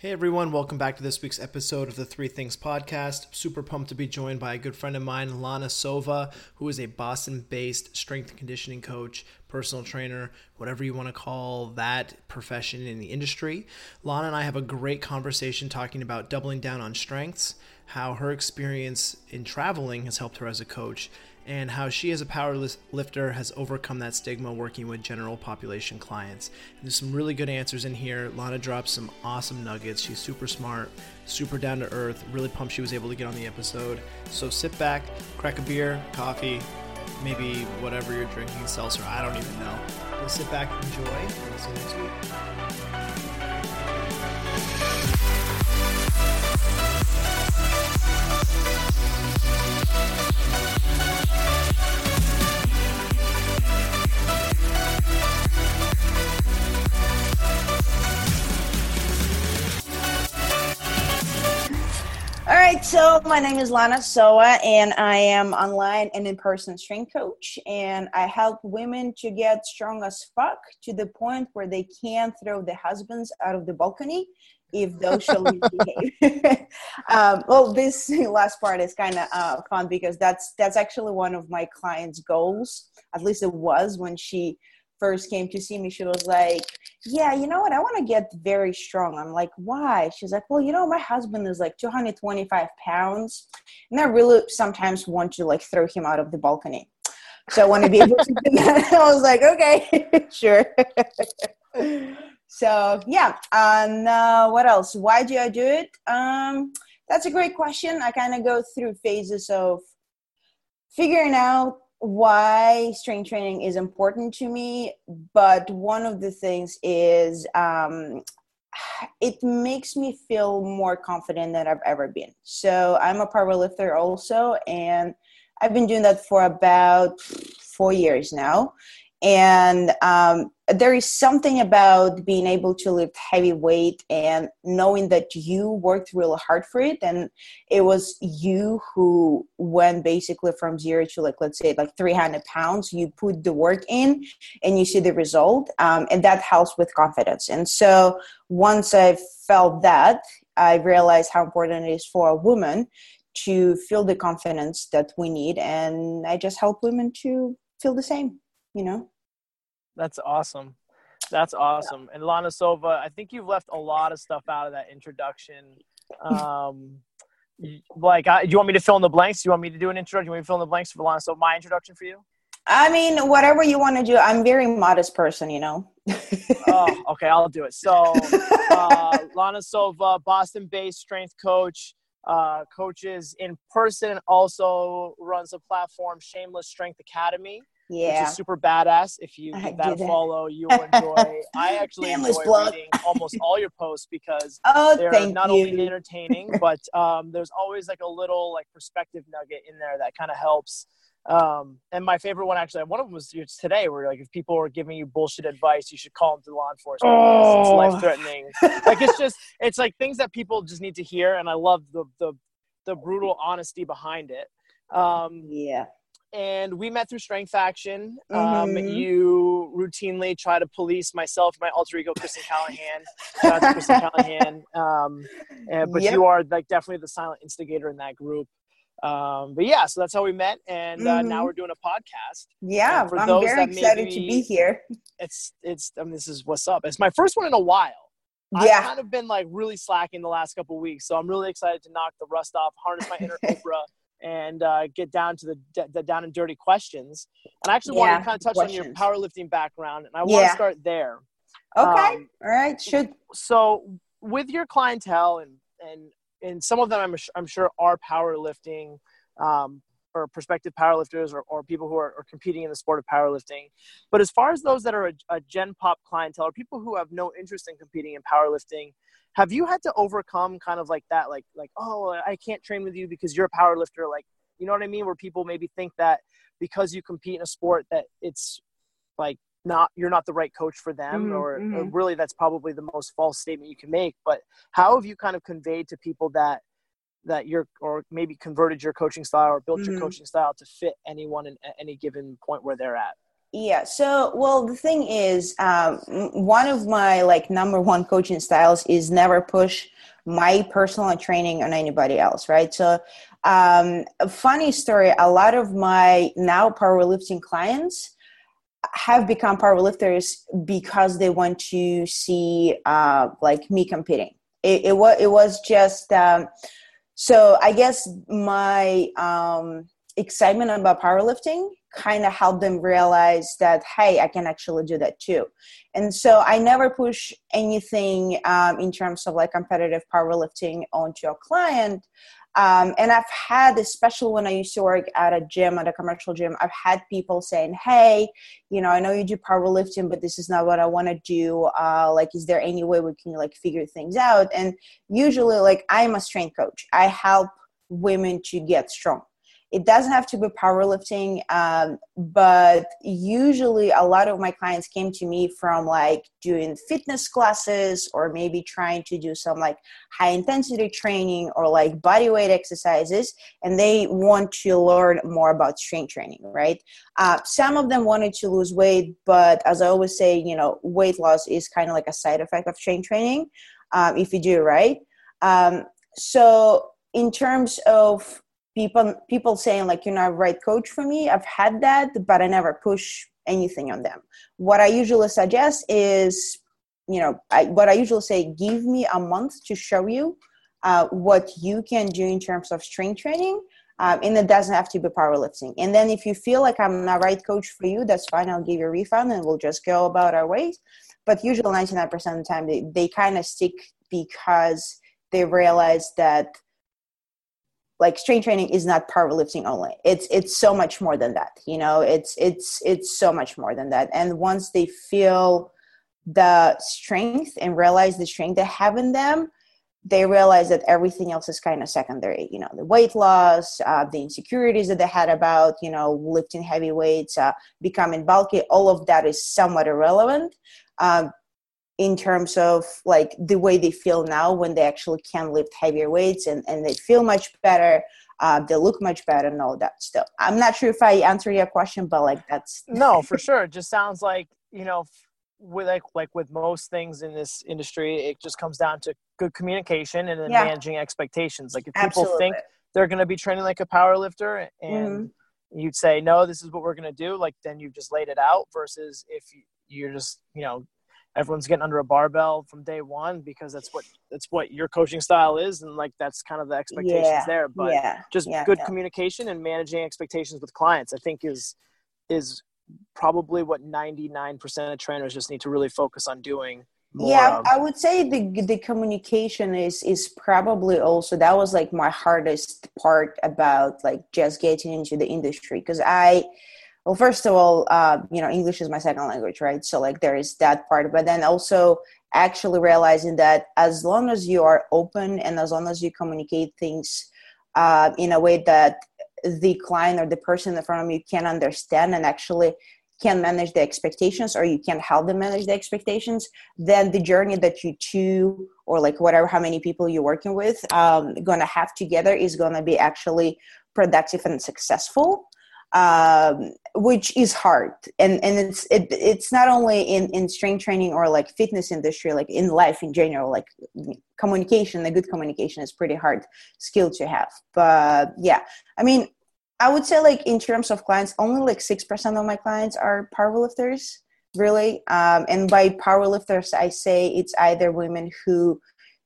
Hey everyone, welcome back to this week's episode of the Three Things Podcast. Super pumped to be joined by a good friend of mine, Lana Sova, who is a Boston based strength and conditioning coach, personal trainer, whatever you want to call that profession in the industry. Lana and I have a great conversation talking about doubling down on strengths, how her experience in traveling has helped her as a coach, and how she as a power lifter has overcome that stigma working with general population clients. And there's some really good answers in here. Lana drops some awesome nuggets. She's super smart, super down to earth. Really pumped she was able to get on the episode. So sit back, crack a beer, coffee, maybe whatever you're drinking, seltzer. I don't even know. We'll sit back, enjoy, and see you next week. So my name is Lana Sova, and I am online and in-person strength coach, and I help women to get strong as fuck to the point where they can throw their husbands out of the balcony if those shall behave. um, well, this last part is kind of uh, fun because that's that's actually one of my clients' goals. At least it was when she first came to see me, she was like, Yeah, you know what? I want to get very strong. I'm like, Why? She's like, Well, you know, my husband is like 225 pounds, and I really sometimes want to like throw him out of the balcony. So I want to be able to do that. I was like, Okay, sure. So yeah, and uh, what else? Why do I do it? Um, that's a great question. I kind of go through phases of figuring out why strength training is important to me but one of the things is um, it makes me feel more confident than i've ever been so i'm a power lifter also and i've been doing that for about four years now and um, there is something about being able to lift heavy weight and knowing that you worked really hard for it. And it was you who went basically from zero to like let's say like 300 pounds. You put the work in and you see the result um, and that helps with confidence. And so once i felt that i realized how important it is for a woman to feel the confidence that we need. And i just help women to feel the same you know that's awesome that's awesome and lana sova i think you've left a lot of stuff out of that introduction um like I, do you want me to fill in the blanks do you want me to do an introduction do you want me to fill in the blanks for lana so my introduction for you I mean, whatever you want to do. I'm very modest person, you know. oh, okay, I'll do it. So, uh, Lana Sova, Boston-based strength coach, uh, coaches in person, also runs a platform, Shameless Strength Academy yeah. which is super badass. If you give that a follow, you will enjoy. I actually enjoy reading almost all your posts because oh, they're not you. only entertaining, but um, there's always like a little like perspective nugget in there that kind of helps. Um, and my favorite one actually, one of them was today, where like if people are giving you bullshit advice, you should call them to law enforcement. Oh. It's life threatening. like it's just, it's like things that people just need to hear, and I love the the the brutal honesty behind it. Um, yeah and we met through Strength Action. Um, mm-hmm. You routinely try to police myself, my alter ego, Kristen Callahan. Shout out to Kristen Callahan. Um, and, but yep. you are like definitely the silent instigator in that group. Um, but yeah, so that's how we met, and uh, mm-hmm. now we're doing a podcast. Yeah, I'm very excited maybe, to be here. It's it's. I mean, this is what's up. It's my first one in a while. Yeah. I've kind of been like really slacking the last couple weeks, so I'm really excited to knock the rust off, harness my inner Oprah, and uh, get down to the, the down and dirty questions. And I actually yeah, want to kind of touch questions. on your powerlifting background, and I want yeah. to start there. Okay, um, all right. Should so with your clientele and and and some of them I'm I'm sure are powerlifting. Um, or prospective powerlifters or, or people who are, are, competing in the sport of powerlifting. But as far as those that are a, a Gen Pop clientele or people who have no interest in competing in powerlifting, have you had to overcome kind of like that like like oh i can't train with you because you're a power lifter like you know what i mean where people maybe think that because you compete in a sport that it's like not you're not the right coach for them mm-hmm. or, or, mm-hmm. really that's probably the most false statement you can make but how have you kind of conveyed to people that that you're or maybe converted your coaching style or built mm-hmm. your coaching style to fit anyone in, at any given point where they're at Yeah. So, well, the thing is, um, one of my like number one coaching styles is never push my personal training on anybody else, right? So, um, a funny story. A lot of my now powerlifting clients have become powerlifters because they want to see uh, like me competing. It, it was it was just um, so. I guess my um, excitement about powerlifting kind of helped them realize that hey i can actually do that too and so i never push anything um, in terms of like competitive powerlifting onto a client um, and I've had, especially when I used to work at a gym, at a commercial gym, I've had people saying, "Hey, you know, I know you do powerlifting, but this is not what I want to do. Uh, like, is there any way we can like figure things out?" And usually, like, I'm a strength coach. I help women to get strong it doesn't have to be powerlifting um, but usually a lot of my clients came to me from like doing fitness classes or maybe trying to do some like high intensity training or like body weight exercises and they want to learn more about strength training right? Uh, some of them wanted to lose weight but as i always say you know weight loss is kind of like a side effect of strength training um, if you do it right? Um, so in terms of people people saying like you're not right coach for me. I've had that but i never push anything on them. What i usually suggest is you know I, what i usually say give me a month to show you uh, what you can do in terms of strength training um, and it doesn't have to be powerlifting. And then if you feel like i'm not right coach for you that's fine. I'll give you a refund and we'll just go about our ways. But usually 99% of the time they, they kind of stick because they realize that like strength training is not powerlifting only. It's it's so much more than that you know? It's it's it's so much more than that. And once they feel the strength and realize the strength they have in them they realize that everything else is kind of secondary you know? The weight loss uh, the insecurities that they had about you know lifting heavy weights uh, becoming bulky all of that is somewhat irrelevant. Um, in terms of like the way they feel now when they actually can lift heavier weights and, and they feel much better uh, they look much better and all that stuff i'm not sure if i answered your question but like that's no for sure it just sounds like you know with like like with most things in this industry it just comes down to good communication and then yeah. managing expectations like if people Absolutely. think they're going to be training like a power lifter and mm-hmm. you'd say no this is what we're going to do like then you've just laid it out versus if you're just you know everyone's getting under a barbell from day one because that's what that's what your coaching style is and like that's kind of the expectations yeah, there but yeah, just yeah, good communication and managing expectations with clients i think is is probably what 99% of trainers just need to really focus on doing yeah of. i would say the the communication is is probably also that was like my hardest part about like just getting into the industry because i well first of all uh, you know english is my second language right? So like there is that part. But then also actually realizing that as long as you are open and as long as you communicate things uh, in a way that the client or the person in front of you can understand and actually can manage the expectations or you can help them manage the expectations then the journey that you two or like whatever how many people you're working with um, gonna have together is gonna be actually productive and successful um, which is hard. And and it's it, it's not only in in strength training or like fitness industry like in life in general like communication a good communication is pretty hard skill to have. But yeah. I mean i would say like in terms of clients only like 6% of my clients are powerlifters really. Um, and by powerlifters i say it's either women who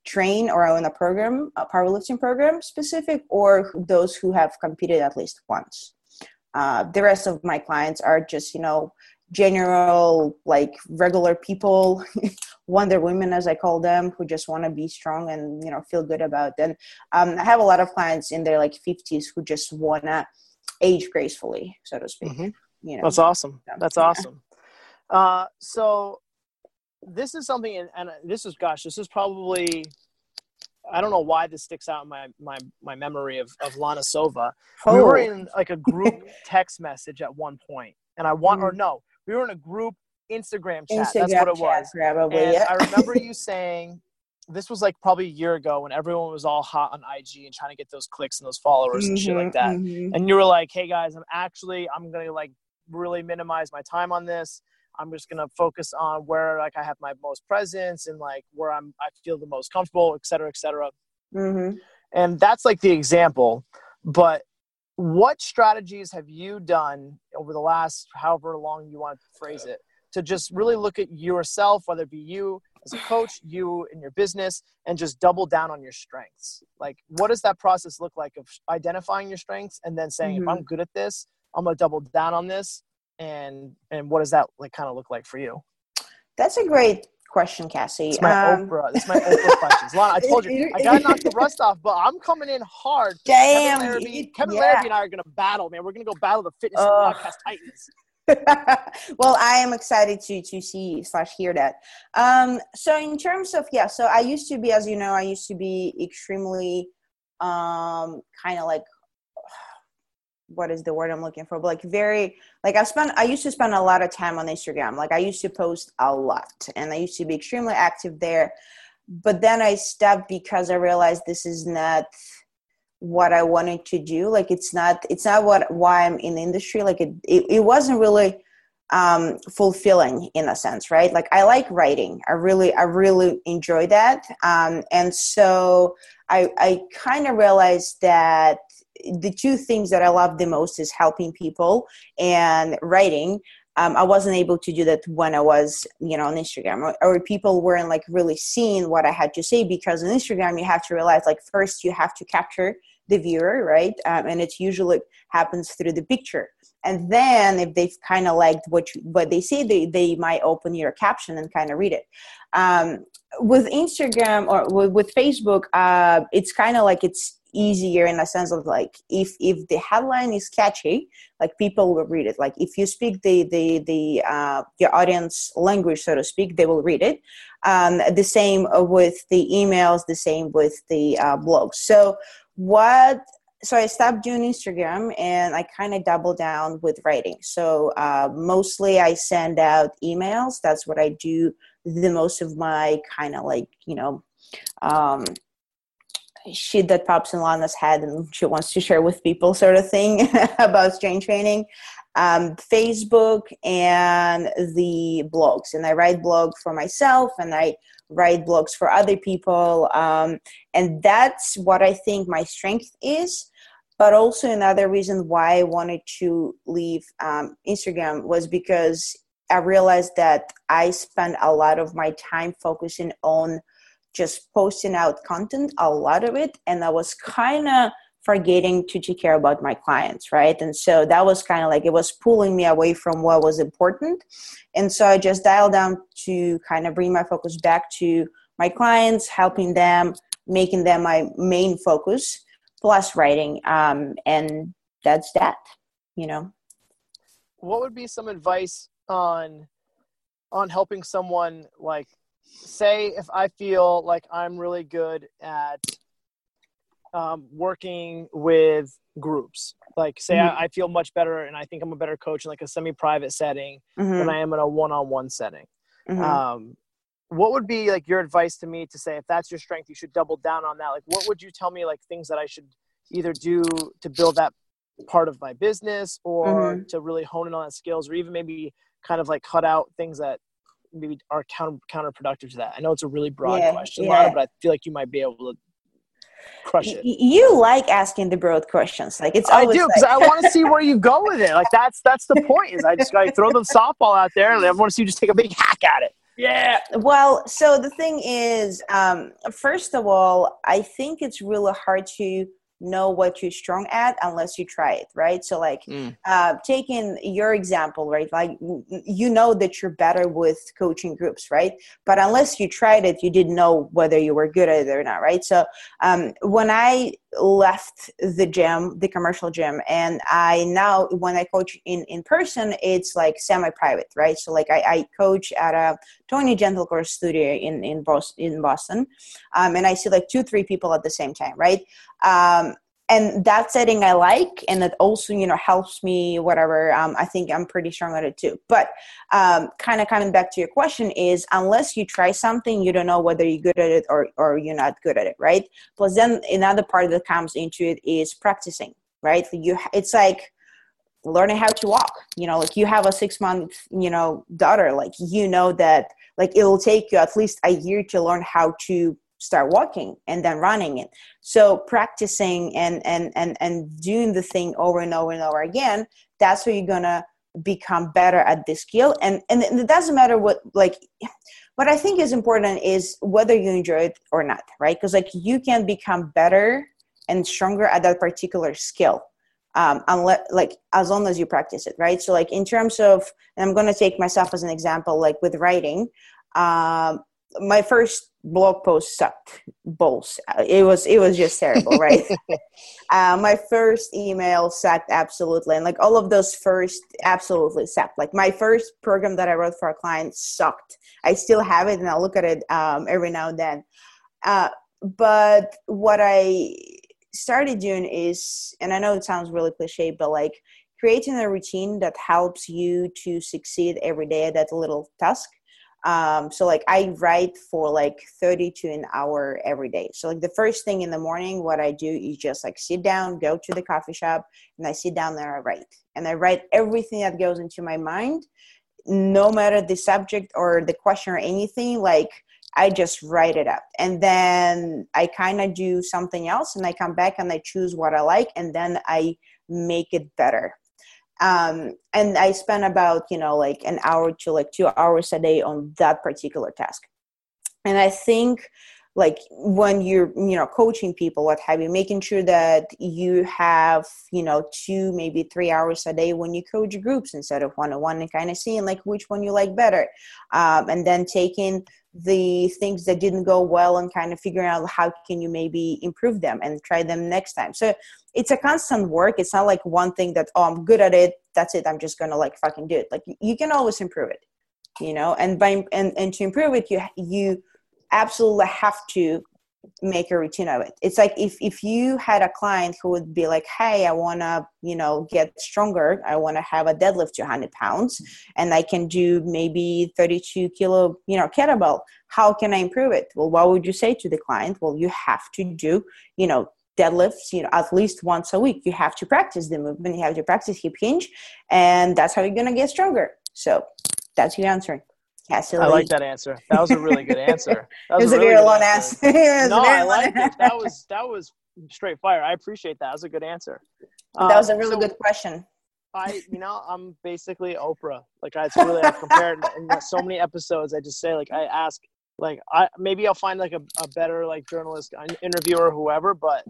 train or own a program a powerlifting program specific or those who have competed at least once uh, the rest of my clients are just you know general like regular people wonder women as i call them who just want to be strong and you know feel good about them um, i have a lot of clients in their like 50s who just want to age gracefully so to speak mm-hmm. you know that's awesome that's yeah. awesome uh, so this is something and, and this is gosh this is probably I don't know why this sticks out in my my my memory of of Lana Sova. Oh. We were oh. in like a group text message at one point, and I want mm. or no, we were in a group Instagram chat. Instagram That's what it was. Probably, and yeah. I remember you saying this was like probably a year ago when everyone was all hot on IG and trying to get those clicks and those followers mm-hmm, and shit like mm-hmm, that. Mm-hmm. And you were like, "Hey guys, I'm actually I'm gonna like really minimize my time on this. I'm just gonna focus on where like I have my most presence and like where I'm I feel the most comfortable, et cetera, et cetera. Mm-hmm. And that's like the example. But what strategies have you done over the last however long you want to phrase it to just really look at yourself, whether it be you as a coach, you in your business, and just double down on your strengths? Like, what does that process look like of identifying your strengths and then saying, Mm-hmm. if I'm good at this, I'm gonna double down on this, and and what does that like kind of look like for you? That's a great question, Cassie. It's my Um, Oprah. Is my Oprah questions. Lana, I told you I gotta knock the rust off, but I'm coming in hard. Damn, Kevin. Larrabee, Kevin Yeah. Larrabee and I are gonna battle, man. We're gonna go battle the fitness and podcast titans. well, I am excited to to see slash hear that. Um, so in terms of yeah, so I used to be, as you know, I used to be extremely um kind of like what is the word I'm looking for? But like very like I spent I used to spend a lot of time on Instagram. Like I used to post a lot and I used to be extremely active there. But then I stopped because I realized this is not what I wanted to do. Like it's not it's not what why I'm in the industry. Like it it, it wasn't really um fulfilling in a sense right like i like writing i really i really enjoy that um and so i i kind of realized that the two things that i love the most is helping people and writing. Um, I wasn't able to do that when I was, you know, on Instagram, or, or people weren't like really seeing what I had to say because on Instagram you have to realize like first you have to capture the viewer, right? Um, and it usually happens through the picture. And then if they've kind of liked what you, what they say they, they might open your caption and kind of read it. Um, with instagram or with, with facebook uh, it's kind of like it's easier in a sense of like if if the headline is catchy like people will read it like if you speak the the the uh, your audience language so to speak they will read it um, the same with the emails the same with the uh, blogs so what so I stopped doing Instagram and I kind of doubled down with writing. So uh, mostly I send out emails. That's what I do the most of my kind of like, you know, um, shit that pops in Lana's head and she wants to share with people sort of thing about strength training. Um, Facebook and the blogs. And I write blogs for myself and I write blogs for other people. Um, and that's what I think my strength is but also another reason why I wanted to leave um, Instagram was because I realized that I spend a lot of my time focusing on just posting out content, a lot of it, and I was kind of forgetting to take care about my clients, right? And so that was kind of like it was pulling me away from what was important. And so I just dialed down to kind of bring my focus back to my clients, helping them, making them my main focus plus writing um, and that's that you know What would be some advice on on helping someone like say if I feel like I'm really good at um, working with groups like say Mhm. I, I feel much better and I think I'm a better coach in like a semi-private setting Mhm, than I am in a one-on-one setting. mhm. um, what would be like your advice to me to say if that's your strength you should double down on that like what would you tell me like things that i should either do to build that part of my business or Mhm. to really hone in on that skills or even maybe kind of like cut out things that maybe are counter counterproductive to that i know it's a really broad Yeah, question yeah. Lana, but i feel like you might be able to crush it you like asking the broad questions like it's I do because like- I want to see where you go with it. Like that's that's the point. Is I just gotta throw the softball out there, and I want to see you just take a big hack at it. Yeah. well so the thing is um, first of all i think it's really hard to know what you're strong at unless you try it right? So like Mm. uh, taking your example right like you know that you're better with coaching groups right? But unless you tried it you didn't know whether you were good at it or not right? So um, when i left the gym the commercial gym. And i now when i coach in in person it's like semi-private right? So like i, I coach at a tony gentilcore studio in in boston. Um, and i see like two three people at the same time right? Um, and that setting I like, and it also you know helps me whatever. Um, I think I'm pretty strong at it too. But um, kind of coming back to your question is unless you try something, you don't know whether you're good at it or or you're not good at it, right? Plus, then another part that comes into it is practicing, right? You it's like learning how to walk you know like you have a six month you know daughter like you know that like it will take you at least a year to learn how to start walking and then running it. So practicing and and and and doing the thing over and over and over again that's where you're gonna become better at this skill. And and it doesn't matter what like what i think is important is whether you enjoy it or not right? Because like you can become better and stronger at that particular skill um, unless like as long as you practice it right? So like in terms of i'm going to take myself as an example like with writing um, my first blog post sucked balls. It was it was just terrible right? Uh, my first email sucked absolutely and like all of those first absolutely sucked. Like my first program that i wrote for a client sucked. I still have it and i look at it um, every now and then. Uh, but what i started doing is and i know it sounds really cliche but like creating a routine that helps you to succeed every day at that little task um, so like i write for like 30 to an hour every day. So like the first thing in the morning what i do is just like sit down go to the coffee shop and i sit down there i write. And i write everything that goes into my mind no matter the subject or the question or anything like i just write it up. And then i kind of do something else and i come back and i choose what i like and then i make it better um, and i spend about you know like an hour to like two hours a day on that particular task. And i think like when you're you know coaching people what have you making sure that you have you know two maybe three hours a day when you coach groups instead of one-on-one and kind of seeing like which one you like better. Um, and then taking the things that didn't go well and kind of figuring out how can you maybe improve them and try them next time. So it's a constant work. It's not like one thing that oh i'm good at it. That's it. I'm just gonna like fucking do it. Like you can always improve it you know? And by and, and to improve it you you absolutely have to make a routine of it. It's like if if you had a client who would be like hey i want to you know get stronger. I want to have a deadlift 200 pounds and i can do maybe 32 kilo you know kettlebell. How can i improve it? Well what would you say to the client? Well you have to do you know deadlifts you know at least once a week. You have to practice the movement. You have to practice hip hinge and that's how you're going to get stronger. So that's your answer Cassidy. I like that answer. That was a really good answer. That was, was a, really very long answer. answer. no, I like it. That was that was straight fire. I appreciate that. That was a good answer. That was a um, really so good question. I, you know, I'm basically Oprah. Like I, it's really I compared in so many episodes. I just say like I ask like I maybe I'll find like a, a better like journalist interviewer whoever, but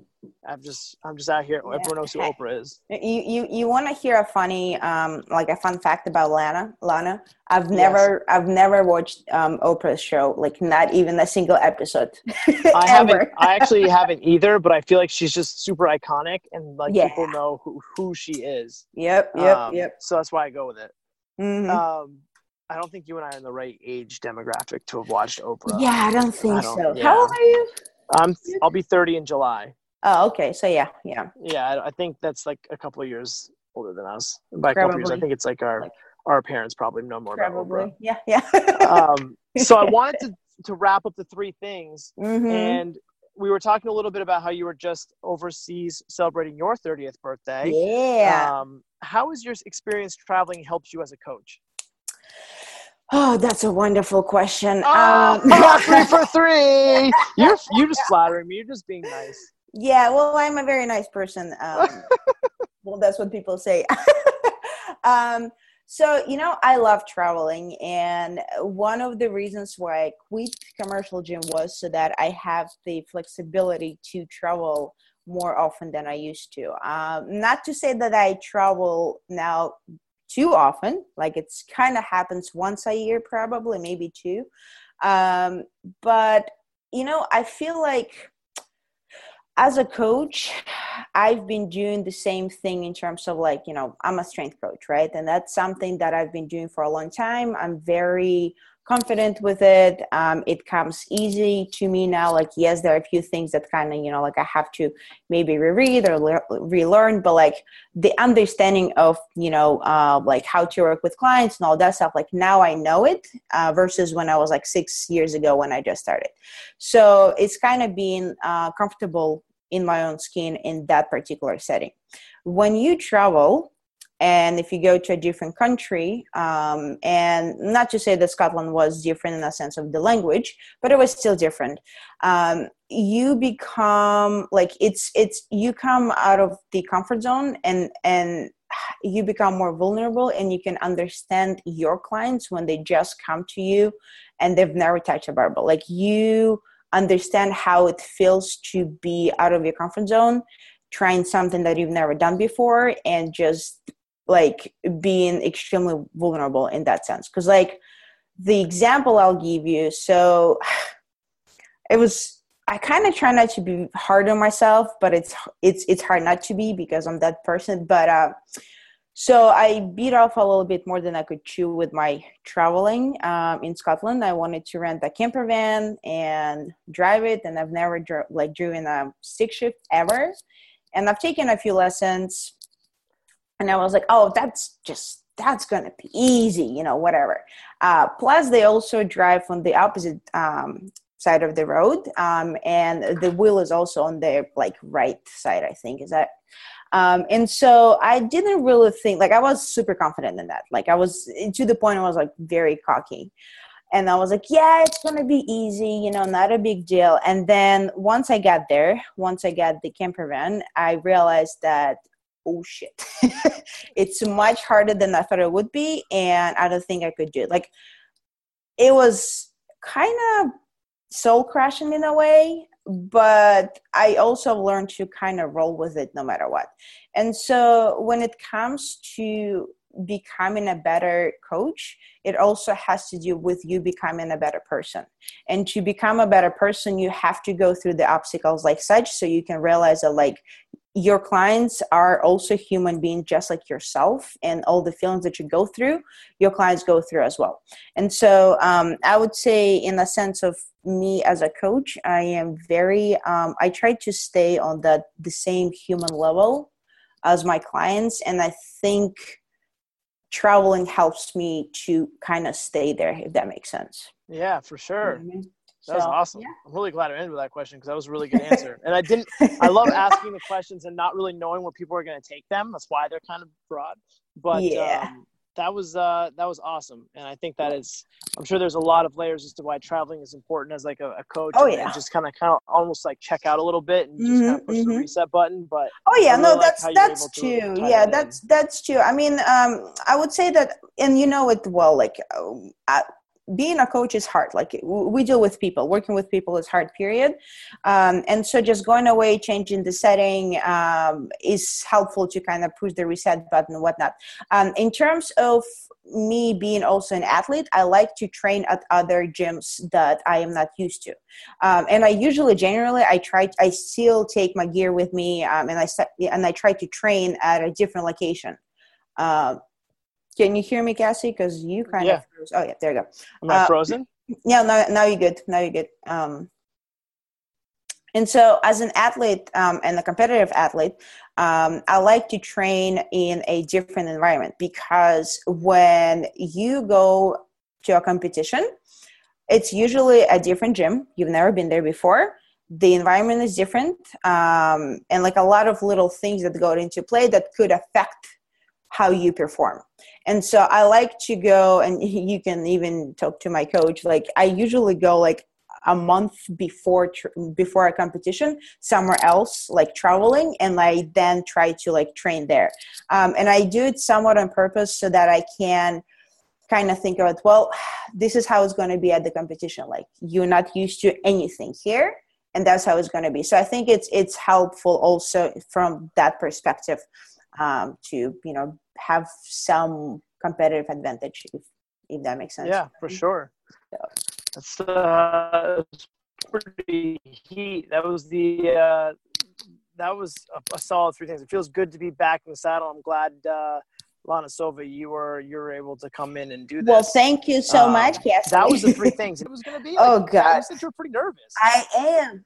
I'm just I'm just out here. Yeah. Everyone knows who Oprah is. You you you want to hear a funny um like a fun fact about Lana? Lana, I've never yes. I've never watched um Oprah's show like not even a single episode. I haven't. I actually haven't either, but I feel like she's just super iconic and like yeah. people know who who she is. Yep. Yep. Um, yep. So that's why I go with it. Mm-hmm. Um, I don't think you and I are in the right age demographic to have watched Oprah. Yeah, I don't think I don't, so. Yeah. How old are you? I'm I'll be 30 in July. Oh, okay. So yeah, yeah. Yeah, I think that's like a couple of years older than us. By a couple years, I think it's like our like, our parents probably know more probably. about Oprah. Yeah, yeah. um, so I wanted to to wrap up the three things, mm-hmm. and we were talking a little bit about how you were just overseas celebrating your 30th birthday. Yeah. Um, how has your experience traveling helped you as a coach? Oh, that's a wonderful question. Oh, um, three for three. You're you're just flattering me. You're just being nice. Yeah, well, I'm a very nice person. Um, well, that's what people say. um, so you know, I love traveling, and one of the reasons why I quit commercial gym was so that I have the flexibility to travel more often than I used to. Um, not to say that I travel now too often like it's kind of happens once a year probably maybe two. Um, but you know i feel like as a coach i've been doing the same thing in terms of like you know i'm a strength coach right? And that's something that i've been doing for a long time. I'm very confident with it um, it comes easy to me now like yes there are a few things that kind of you know like i have to maybe reread or le- relearn but like the understanding of you know uh, like how to work with clients and all that stuff like now i know it uh, versus when i was like six years ago when i just started. So it's kind of being uh, comfortable in my own skin in that particular setting. When you travel and if you go to a different country um, and not to say that scotland was different in the sense of the language but it was still different. Um, you become like it's it's you come out of the comfort zone and and you become more vulnerable and you can understand your clients when they just come to you and they've never touched a barbell like you understand how it feels to be out of your comfort zone trying something that you've never done before and just like being extremely vulnerable in that sense because like the example i'll give you so it was i kind of try not to be hard on myself but it's it's it's hard not to be because i'm that person but uh so I beat off a little bit more than I could chew with my traveling um, in Scotland. I wanted to rent a camper van and drive it, and I've never dri- like driven a stick shift ever. And I've taken a few lessons, and I was like, "Oh, that's just that's gonna be easy, you know, whatever." Uh, plus, they also drive on the opposite um, side of the road, um, and the wheel is also on the like right side. I think is that um, and so I didn't really think, like, I was super confident in that. Like, I was to the point I was like very cocky. And I was like, yeah, it's going to be easy, you know, not a big deal. And then once I got there, once I got the camper van, I realized that, oh shit, it's much harder than I thought it would be. And I don't think I could do it. Like, it was kind of soul crashing in a way but I also learned to kind of roll with it no matter what. And so when it comes to becoming a better coach, it also has to do with you becoming a better person. And to become a better person, you have to go through the obstacles like such so you can realize that like your clients are also human beings just like yourself and all the feelings that you go through your clients go through as well. And so um, i would say in the sense of me as a coach i am very um, i try to stay on the the same human level as my clients and i think traveling helps me to kind of stay there if that makes sense. Yeah for sure. Mm-hmm. That was awesome. Yeah. I'm really glad I ended with that question because that was a really good answer. and I didn't. I love asking the questions and not really knowing where people are going to take them. That's why they're kind of broad. But yeah. Um, that was uh, that was awesome, and I think that is. I'm sure there's a lot of layers as to why traveling is important as like a, a coach. Oh yeah. Just kind of kind of almost like check out a little bit and just mm-hmm, kind of push mm-hmm. the reset button. But oh yeah, really no, that's that's true. Yeah, that's in. that's true. I mean, um, I would say that, and you know it well. Like, uh, being a coach is hard. Like we deal with people. Working with people is hard period. Um, and so just going away changing the setting um, is helpful to kind of push the reset button and whatnot. Um, in terms of me being also an athlete i like to train at other gyms that i am not used to. Um, and i usually generally i try i still take my gear with me um, and i and i try to train at a different location. Uh, can you hear me, Cassie? Because you kind yeah. of froze. Oh yeah, there you go. Am I uh, frozen? Yeah, now now you're good. Now you're good. Um, and so, as an athlete um, and a competitive athlete, um, I like to train in a different environment because when you go to a competition, it's usually a different gym. You've never been there before. The environment is different, um, and like a lot of little things that go into play that could affect how you perform. And so I like to go, and you can even talk to my coach. Like I usually go like a month before before a competition somewhere else like traveling and i then try to like train there um, and i do it somewhat on purpose so that i can kind of think about well this is how it's going to be at the competition like you're not used to anything here and that's how it's going to be so i think it's it's helpful also from that perspective um, to you know have some competitive advantage if if that makes sense yeah for sure so. that's uh pretty heat that was the uh that was a, a, solid three things it feels good to be back in the saddle i'm glad uh Lana Sova, you were you were able to come in and do that. Well, thank you so um, much, Cassie. That was the three things. It was going to be. Oh, like, oh God, you said you were pretty nervous. I am.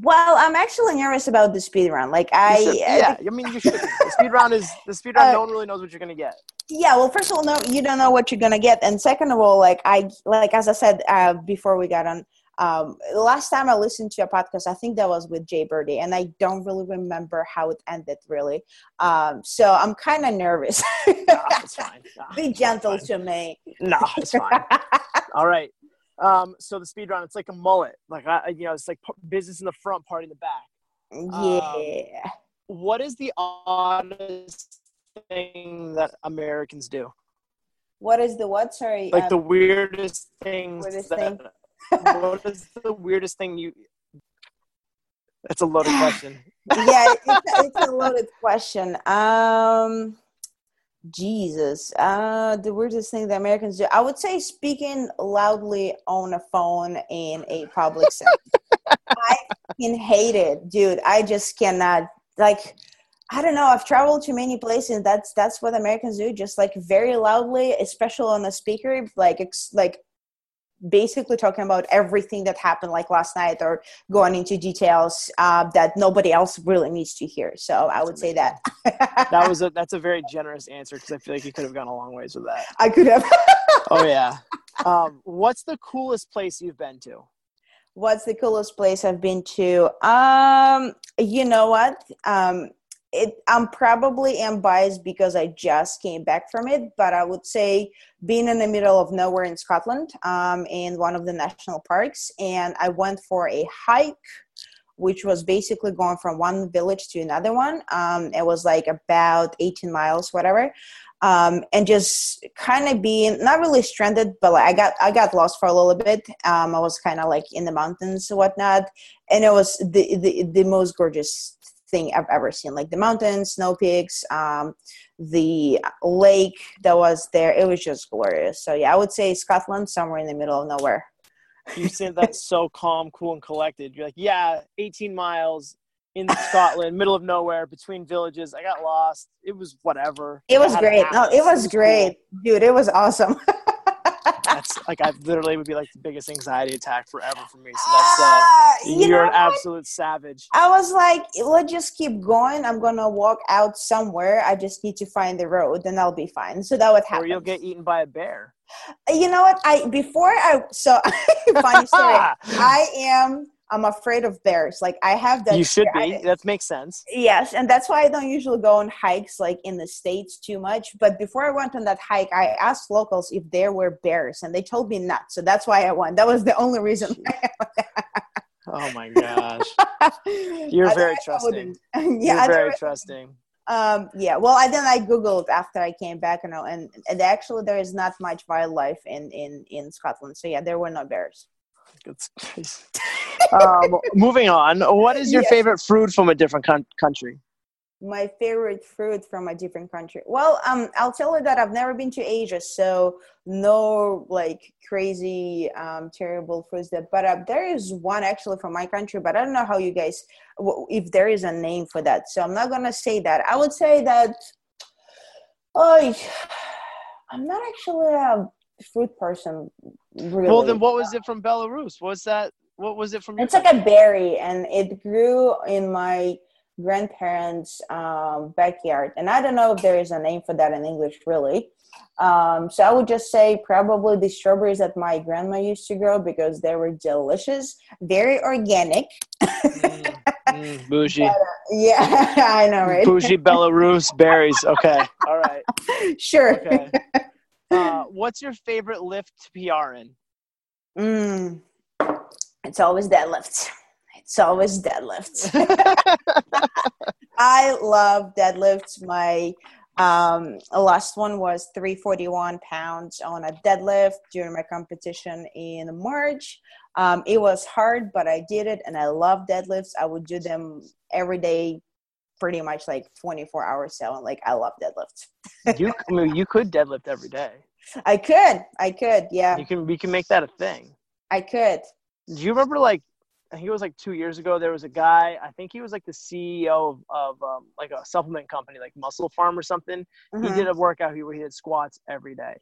Well, I'm actually nervous about the speed run. Like I, yeah, I mean, you should. the speed run is the speed run. Uh, no one really knows what you're gonna get. Yeah, well, first of all, no, you don't know what you're gonna get, and second of all, like I, like as I said uh, before we got on, Um, the last time I listened to a podcast, I think that was with Jay Birdie, and I don't really remember how it ended really. Um, so I'm kind of nervous. No, it's fine. No, Be gentle to me. No, it's fine. All right. Um, so the speed round, it's like a mullet. Like I, you know, it's like business in the front, party in the back. yeah. What is the oddest thing that Americans do? What is the what? Sorry. Like um, the weirdest things. weirdest that, thing? what is the weirdest thing you? That's a loaded question. yeah, it's it's a loaded question. Um, Jesus, uh, the weirdest thing that Americans do, I would say speaking loudly on a phone in a public setting. I fucking hate it, dude. I just cannot. Like, I don't know. I've traveled to many places. That's that's what Americans do, just like very loudly, especially on a speaker, like ex- like basically talking about everything that happened like last night or going into details uh, that nobody else really needs to hear so i would say that That was a that's a very generous answer because I feel like you could have gone a long ways with that. i could have Oh yeah. Um, what's the coolest place you've been to? what's the coolest place i've been to um you know what um it i'm probably am biased because i just came back from it but i would say being in the middle of nowhere in scotland um in one of the national parks and i went for a hike which was basically going from one village to another one. Um it was like about 18 miles whatever. Um, and just kind of being not really stranded, but like I got I got lost for a little bit. Um, I was kind of like in the mountains and whatnot, and it was the, the the most gorgeous thing I've ever seen. Like the mountains, snow peaks, um, the lake that was there. It was just glorious. So yeah, I would say Scotland, somewhere in the middle of nowhere. You said that's so calm, cool, and collected. You're like, yeah, 18 miles in Scotland, middle of nowhere, between villages. I got lost. It was whatever. It was I had an great. No, it was great, dude. It was awesome. Like I literally would be like the biggest anxiety attack forever for me. So that's uh, Ah, you you're an what? absolute savage. I was like, let's just keep going. I'm gonna walk out somewhere. I just need to find the road, and I'll be fine. So that would happen. Or you'll get eaten by a bear. You know what? I before I so funny story. I am. I'm afraid of bears. Like I have that. you should fear. be. That makes sense. yes, and that's why I don't usually go on hikes like in the states too much. But before I went on that hike, I asked locals if there were bears, and they told me not. So that's why I went. That was the only reason. Oh my gosh. You're very trusting. wouldn't. You're yeah, very trusting. um yeah well i then i googled after i came back you know and, and actually there is not much wildlife in in in scotland so yeah there were no bears Good. um, moving on. What is your Yes. favorite fruit from a different coun- country? my favorite fruit from a different country well um i'll tell you that i've never been to asia so no like crazy um terrible fruits that but uh, there is one actually from my country but i don't know how you guys if there is a name for that so i'm not gonna say that i would say that oh i'm not actually a fruit person really Well, then what was it from Belarus? What was that? What was it from? It's like a berry, and it grew in my grandparents' um, backyard. And I don't know if there is a name for that in English, really. Um, so I would just say probably the strawberries that my grandma used to grow because they were delicious, very organic. Mm, mm, bougie, Yeah, I know, right? bougie Belarus berries. Okay, all right. sure. Okay. Uh, what's your favorite lift to PR in? Mm, it's always deadlifts. It's always deadlifts. I love deadlifts. My um, last one was 341 pounds on a deadlift during my competition in March. Um, it was hard, but I did it, and I love deadlifts. I would do them every day, pretty much like 24 hours. So, like, I love deadlifts. You, I mean, you could deadlift every day. I could, I could, yeah, You can, we can make that a thing. I could. Do you remember like I think it was like two years ago. There was a guy. I think he was like the CEO of, of um, like a supplement company, like MusclePharm or something. He Mhm. did a workout where he did squats every day.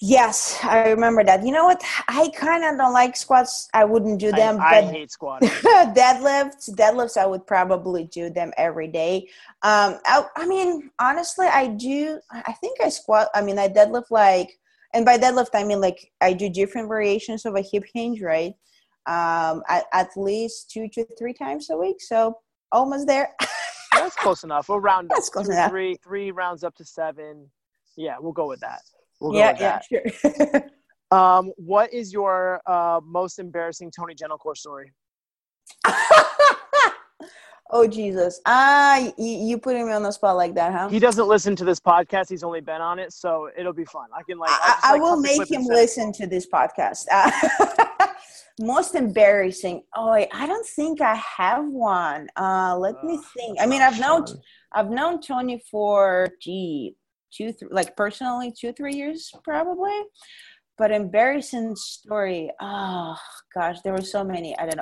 Yes, I remember that. You know what? I kind of don't like squats. I wouldn't do them, I, I but hate squatting. deadlifts, deadlifts, I would probably do them every day. Um, I, I mean, honestly, I do. I think I squat. I mean, I deadlift like, and by deadlift, I mean like I do different variations of a hip hinge, right? Um, at, at least two to three times a week. So almost there. That's close enough. We'll round That's up. Two, enough. Three, three rounds up to seven. Yeah, we'll go with that. We'll go yeah, yeah, sure. Um, what is your uh, most embarrassing Tony Gentilcore story? oh Jesus! Ah, you, you putting me on the spot like that, huh? He doesn't listen to this podcast. He's only been on it, so it'll be fun. I can like. I'll I, just, I like, will make him send it to listen to this podcast. Uh, most embarrassing. Oh, I I don't think I have one. Uh, let me think. I mean, I've known fun. I've known Tony for gee two th- like personally two three years probably. But embarrassing story. Oh gosh, there were so many. I don't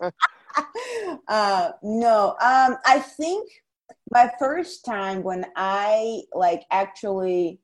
know. uh, no, um, I think my first time when I like actually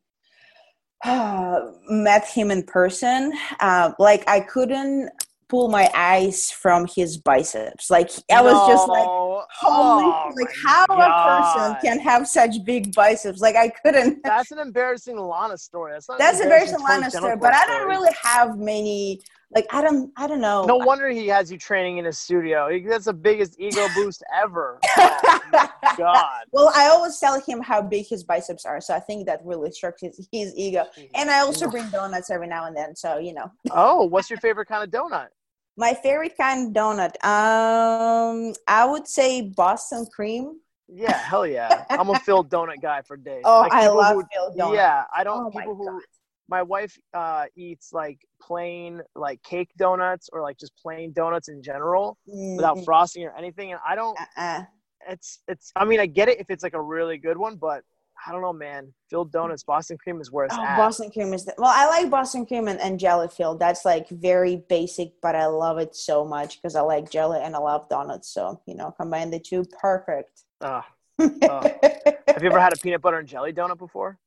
uh, met him in person, uh, like I couldn't pull my eyes from his biceps. Like I was just like, holy, Oh like how a person can have such big biceps? Like I couldn't. That's an embarrassing Lana story. That's not. That's a an very embarrassing Solana Tony story, but I don't really have many. Like I don't, I don't know. No wonder he has you training in his studio. That's the biggest ego boost ever. Oh, God. Well, I always tell him how big his biceps are, so I think that really strokes his, his ego. And I also bring donuts every now and then, so you know. Oh, what's your favorite kind of donut? My favorite kind of donut, um, I would say Boston cream. Yeah, hell yeah. I'm a filled donut guy for days. Oh, Like, I love who- filled donuts. Yeah, I don't. Oh my people who. God. My wife uh, eats like plain like cake donuts or like just plain donuts in general without Mm, frosting or anything, and I don't. uh-uh. It's it's. I mean, I get it if it's like a really good one, but I don't know, man. Filled donuts, Boston cream is where it's Oh, at. Boston cream is the, well. I like Boston cream and, and jelly filled. That's like very basic, but I love it so much because I like jelly and I love donuts. So you know, combine the two, perfect. Ugh. Have you ever had a peanut butter and jelly donut before?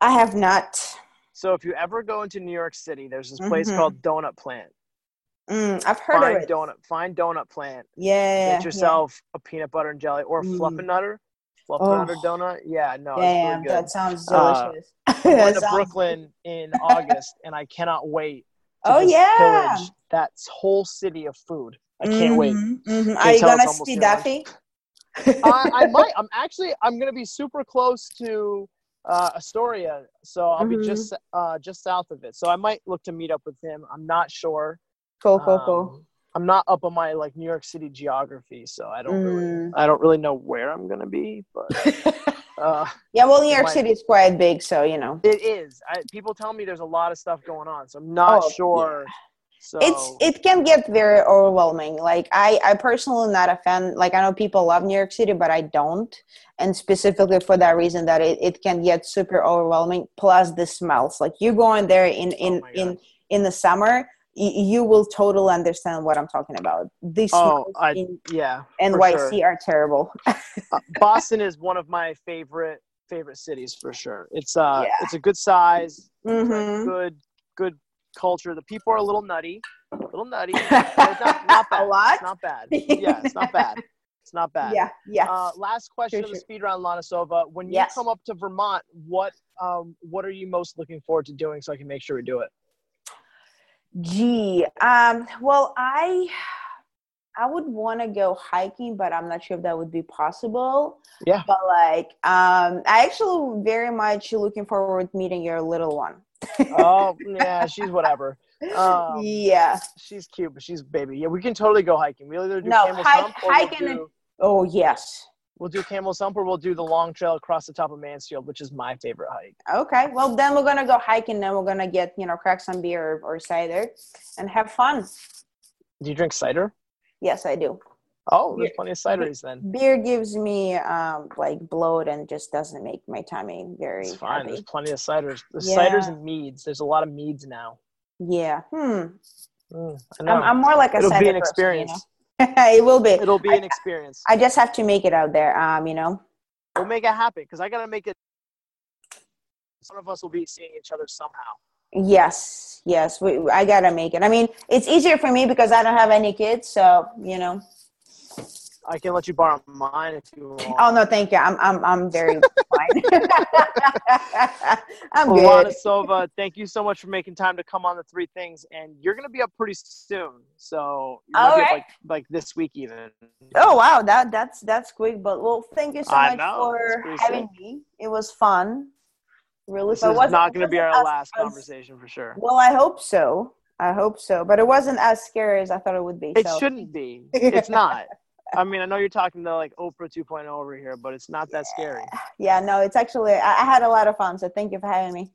I have not. So if you ever go into New York City, there's this place Mhm. called Doughnut Plant. Mm, I've heard Find of it. donut, find Doughnut Plant. Yeah. Get yourself a peanut butter and jelly or a Mm. Fluffinator. Fluffinator Oh. donut. Yeah, no, it's really that sounds Uh, delicious. I'm That going to Brooklyn in August, and I cannot wait. Oh yeah. pillage that whole city of food. I can't wait. Mhm, mhm. Can't Are you gonna see lunch. Duffy? I, I might. I'm actually. I'm gonna be super close to uh, Astoria, so I'll be Mm-hmm. just uh, just south of it. So I might look to meet up with him. I'm not sure. Cool, cool, cool. I'm not up on my like New York City geography, so I don't really. Mm. I don't really know where I'm gonna be, but uh, yeah, well, New York City is quite big, so you know. it is. I, people tell me there's a lot of stuff going on, so I'm not Oh, sure. So it's it can get very overwhelming like i i personally not a fan like i know people love new york city but i don't and specifically for that reason that it, it can get super overwhelming plus the smells like you go in there in in Oh in in the summer you will totally understand what i'm talking about these oh, I yeah. nyc sure. are terrible Uh, Boston is one of my favorite favorite cities for sure. It's uh, Yeah. it's a good size, Mhm. good good culture. The people are a little nutty, a little nutty. it's not, not bad. A lot? It's not bad. Yeah, it's not bad. It's not bad. yeah yeah Uh, last question Sure, of the sure. speed round, Lana Sova. When you Yes. come up to Vermont, what um, what are you most looking forward to doing so I can make sure we do it? Gee, um, well, I I would want to go hiking, but I'm not sure if that would be possible. Yeah. But like, um, I actually very much looking forward to meeting your little one. Oh yeah, she's whatever. Um, yeah. She's cute, but she's baby. Yeah, we can totally go hiking. We'll either do No, Camel's hike- Hump or hiking we'll and- Oh yes. We'll do Camel's Hump or we'll do the long trail across the top of Mansfield, which is my favorite hike. Okay. Well, then we're gonna go hiking. Then we're gonna get you know crack some beer or, or cider, and have fun. Do you drink cider? Yes, I do. Oh, there's Beer. plenty of cideries then. Beer gives me um like bloat and just doesn't make my tummy very It's fine. happy. There's plenty of ciders. There's Yeah. ciders and meads. There's a lot of meads now. Yeah. Hmm. Mm, I I'm more like a It'll be cider an person, experience. it will be. It'll be I- an experience. I just have to make it out there. Um, you know. We'll make it happen because I gotta make it. Some of us will be seeing each other somehow. Yes, yes. We, I gotta make it. I mean, it's easier for me because I don't have any kids, so you know. I can let you borrow mine if you want. Oh no, thank you. I'm I'm I'm very fine. I'm good. Lana Sova, thank you so much for making time to come on the three things, and you're gonna be up pretty soon. So you might be up right. like like this week even. Oh wow, that that's that's quick. But well, thank you so I much know, for having sick. me. It was fun. Really, This is wasn't- gonna be our as- last as- conversation for sure. Well, I hope so. I hope so. But it wasn't as scary as I thought it would be. It so. shouldn't be. It's not. I mean, I know you're talking to like Oprah 2.0 over here, but it's not that scary. Yeah, no, it's actually I, I had a lot of fun. So thank you for having me.